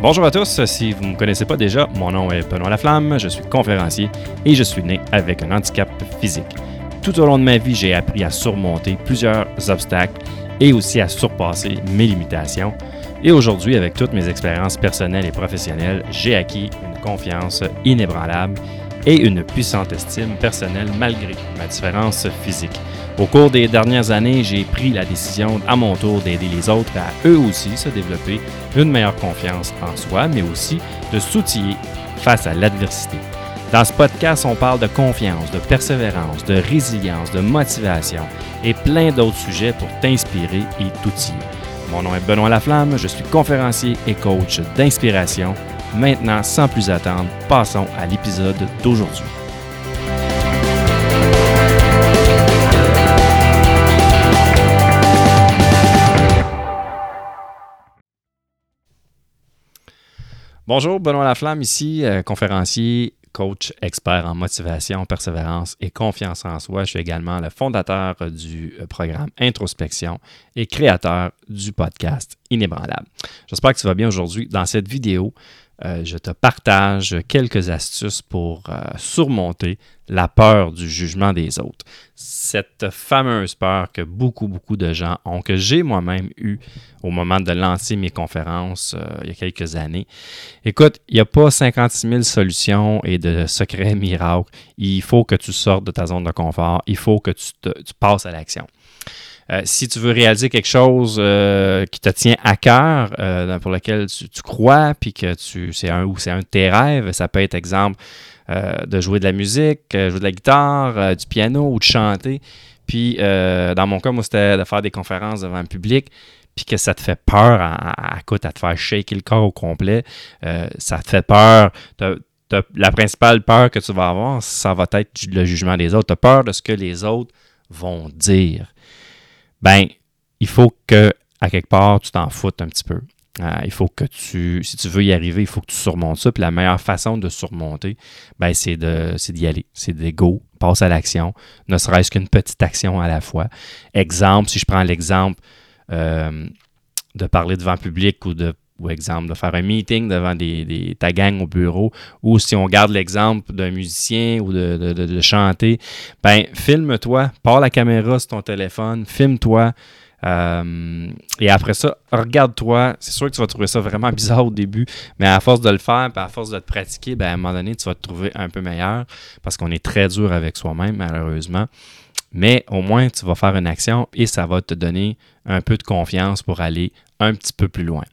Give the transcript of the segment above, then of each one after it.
Bonjour à tous, si vous ne me connaissez pas déjà, mon nom est Benoît Laflamme, je suis conférencier et je suis né avec un handicap physique. Tout au long de ma vie, j'ai appris à surmonter plusieurs obstacles et aussi à surpasser mes limitations. Et aujourd'hui, avec toutes mes expériences personnelles et professionnelles, j'ai acquis une confiance inébranlable et une puissante estime personnelle malgré ma différence physique. Au cours des dernières années, j'ai pris la décision à mon tour d'aider les autres à eux aussi se développer une meilleure confiance en soi, mais aussi de s'outiller face à l'adversité. Dans ce podcast, on parle de confiance, de persévérance, de résilience, de motivation et plein d'autres sujets pour t'inspirer et t'outiller. Mon nom est Benoît Laflamme, je suis conférencier et coach d'inspiration. Maintenant, sans plus attendre, passons à l'épisode d'aujourd'hui. Bonjour, Benoît Laflamme ici, euh, conférencier, coach, expert en motivation, persévérance et confiance en soi. Je suis également le fondateur du euh, programme Introspection et créateur du podcast Inébranlable. J'espère que tu vas bien aujourd'hui. Dans cette vidéo, euh, je te partage quelques astuces pour euh, surmonter la peur du jugement des autres. Cette fameuse peur que beaucoup, beaucoup de gens ont, que j'ai moi-même eu au moment de lancer mes conférences euh, il y a quelques années. Écoute, il n'y a pas 56 000 solutions et de secrets miracles. Il faut que tu sortes de ta zone de confort. Il faut que tu, tu passes à l'action. Euh, si tu veux réaliser quelque chose euh, qui te tient à cœur, euh, pour lequel tu, crois, puis que tu c'est un ou c'est un de tes rêves, ça peut être exemple de jouer de la musique, jouer de la guitare, du piano ou de chanter. Puis dans mon cas, moi, c'était de faire des conférences devant le public puis que ça te fait peur à, à, à, te faire shaker le corps au complet, ça te fait peur. la principale peur que tu vas avoir, ça va être le jugement des autres. Tu as peur de ce que les autres vont dire ben, il faut que, à quelque part, tu t'en foutes un petit peu. Euh, il faut que tu, si tu veux y arriver, il faut que tu surmontes ça. Puis la meilleure façon de surmonter, ben, c'est d'y aller. C'est d'ego, passe à l'action, ne serait-ce qu'une petite action à la fois. Exemple, si je prends l'exemple euh, de parler devant public ou de ou exemple de faire un meeting devant des, ta gang au bureau, ou si on garde l'exemple d'un musicien ou de, chanter, ben filme-toi, pars la caméra sur ton téléphone, filme-toi. Euh, et après ça, regarde-toi. C'est sûr que tu vas trouver ça vraiment bizarre au début, mais à force de le faire, à force de te pratiquer, ben, à un moment donné, tu vas te trouver un peu meilleur parce qu'on est très dur avec soi-même, malheureusement. Mais au moins, tu vas faire une action et ça va te donner un peu de confiance pour aller un petit peu plus loin.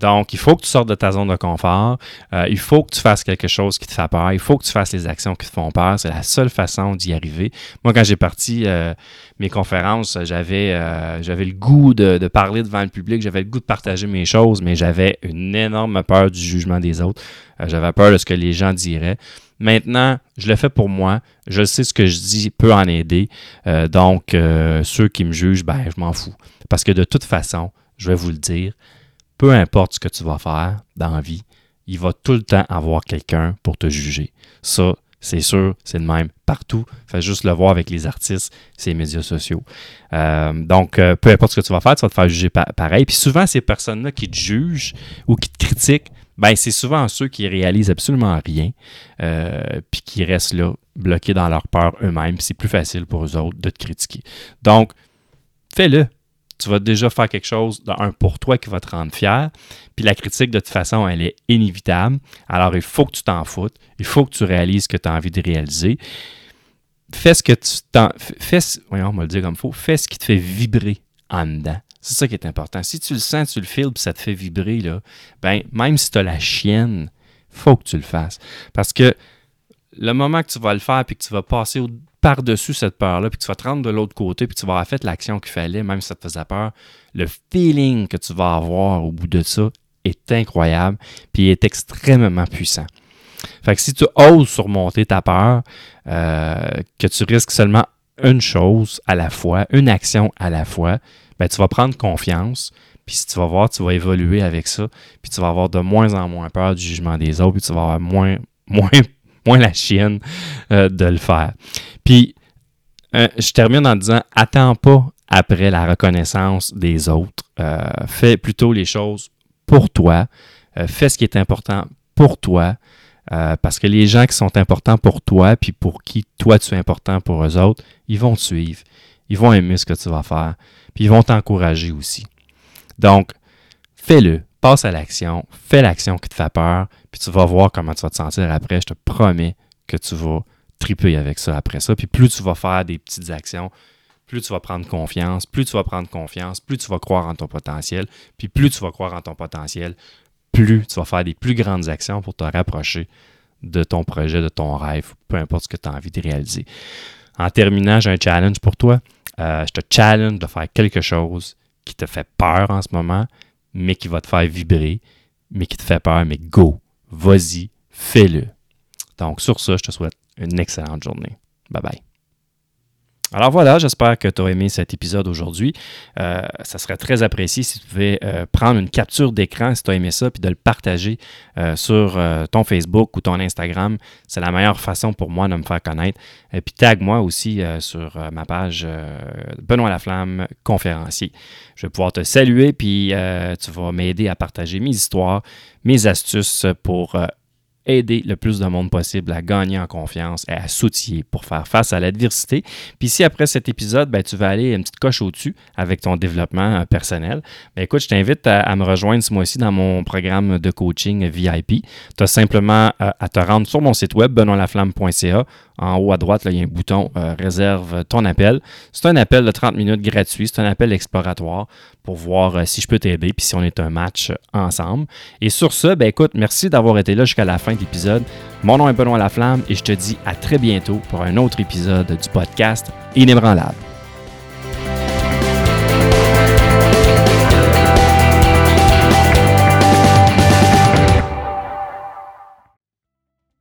Donc, il faut que tu sortes de ta zone de confort. Euh, il faut que tu fasses quelque chose qui te fait peur. Il faut que tu fasses les actions qui te font peur. C'est la seule façon d'y arriver. Moi, quand j'ai parti euh, mes conférences, j'avais euh, le goût de, parler devant le public. J'avais le goût de partager mes choses, mais j'avais une énorme peur du jugement des autres. j'avais peur de ce que les gens diraient. Maintenant, je le fais pour moi. Je sais ce que je dis peut en aider. donc, ceux qui me jugent, ben, je m'en fous. Parce que de toute façon, je vais vous le dire, peu importe ce que tu vas faire dans la vie, il va tout le temps avoir quelqu'un pour te juger. Ça, c'est sûr, c'est le même partout. Fais juste le voir avec les artistes, ces médias sociaux. Euh, donc, euh, peu importe ce que tu vas faire, tu vas te faire juger pareil. Puis souvent, ces personnes-là qui te jugent ou qui te critiquent, ben c'est souvent ceux qui réalisent absolument rien, euh, puis qui restent là, bloqués dans leur peur eux-mêmes. C'est plus facile pour eux autres de te critiquer. Donc, fais-le tu vas déjà faire quelque chose d'un pour toi qui va te rendre fier. Puis la critique, de toute façon, elle est inévitable. Alors, il faut que tu t'en foutes. Il faut que tu réalises ce que tu as envie de réaliser. Fais ce que tu t'en. Fais, voyons, on va le dire comme il faut. Fais ce qui te fait vibrer en dedans. C'est ça qui est important. Si tu le sens, tu le files, puis ça te fait vibrer, là, ben, même si tu as la chienne, faut que tu le fasses. Parce que le moment que tu vas le faire, puis que tu vas passer par-dessus cette peur-là, puis tu vas te rendre de l'autre côté, puis tu vas avoir fait l'action qu'il fallait, même si ça te faisait peur, le feeling que tu vas avoir au bout de ça est incroyable, puis est extrêmement puissant. Fait que si tu oses surmonter ta peur, euh, que tu risques seulement une chose à la fois, une action à la fois, ben, tu vas prendre confiance, puis si tu vas voir, tu vas évoluer avec ça, puis tu vas avoir de moins en moins peur du jugement des autres, puis tu vas avoir moins, moins moins la chienne euh, de le faire. Puis, euh, je termine en disant, attends pas après la reconnaissance des autres. Euh, fais plutôt les choses pour toi. fais ce qui est important pour toi. parce que les gens qui sont importants pour toi, puis pour qui toi tu es important pour eux autres, ils vont te suivre. Ils vont aimer ce que tu vas faire. Puis ils vont t'encourager aussi. Donc, fais-le. Passe à l'action. Fais l'action qui te fait peur. Puis tu vas voir comment tu vas te sentir après. Je te promets que tu vas triper avec ça après ça. Puis plus tu vas faire des petites actions, plus tu vas prendre confiance, plus tu vas prendre confiance, plus tu vas croire en ton potentiel, puis plus tu vas croire en ton potentiel, plus tu vas faire des plus grandes actions pour te rapprocher de ton projet, de ton rêve, peu importe ce que tu as envie de réaliser. En terminant, j'ai un challenge pour toi. Euh, je te challenge de faire quelque chose qui te fait peur en ce moment, mais qui va te faire vibrer, mais qui te fait peur, mais go, vas-y, fais-le. Donc sur ça, je te souhaite une excellente journée. Bye bye. Alors voilà, j'espère que tu as aimé cet épisode aujourd'hui. Euh, ça serait très apprécié si tu pouvais euh, prendre une capture d'écran si tu as aimé ça, puis de le partager euh, sur ton Facebook ou ton Instagram. C'est la meilleure façon pour moi de me faire connaître. Et puis tag moi aussi sur ma page Benoît Laflamme, conférencier. Je vais pouvoir te saluer, puis tu vas m'aider à partager mes histoires, mes astuces pour aider le plus de monde possible à gagner en confiance et à s'outiller pour faire face à l'adversité. Puis si après cet épisode, ben, tu vas aller une petite coche au-dessus avec ton développement euh, personnel, ben, écoute, je t'invite à, me rejoindre ce mois-ci dans mon programme de coaching VIP. Tu as simplement euh, à te rendre sur mon site web, benoîtlaflamme.ca. En haut à droite, il y a un bouton euh, Réserve ton appel. C'est un appel de 30 minutes gratuit. C'est un appel exploratoire pour voir si je peux t'aider puis si on est un match ensemble. Et sur ce, ben écoute, merci d'avoir été là jusqu'à la fin Mon nom est Benoît Laflamme et je te dis à très bientôt pour un autre épisode du podcast Inébranlable.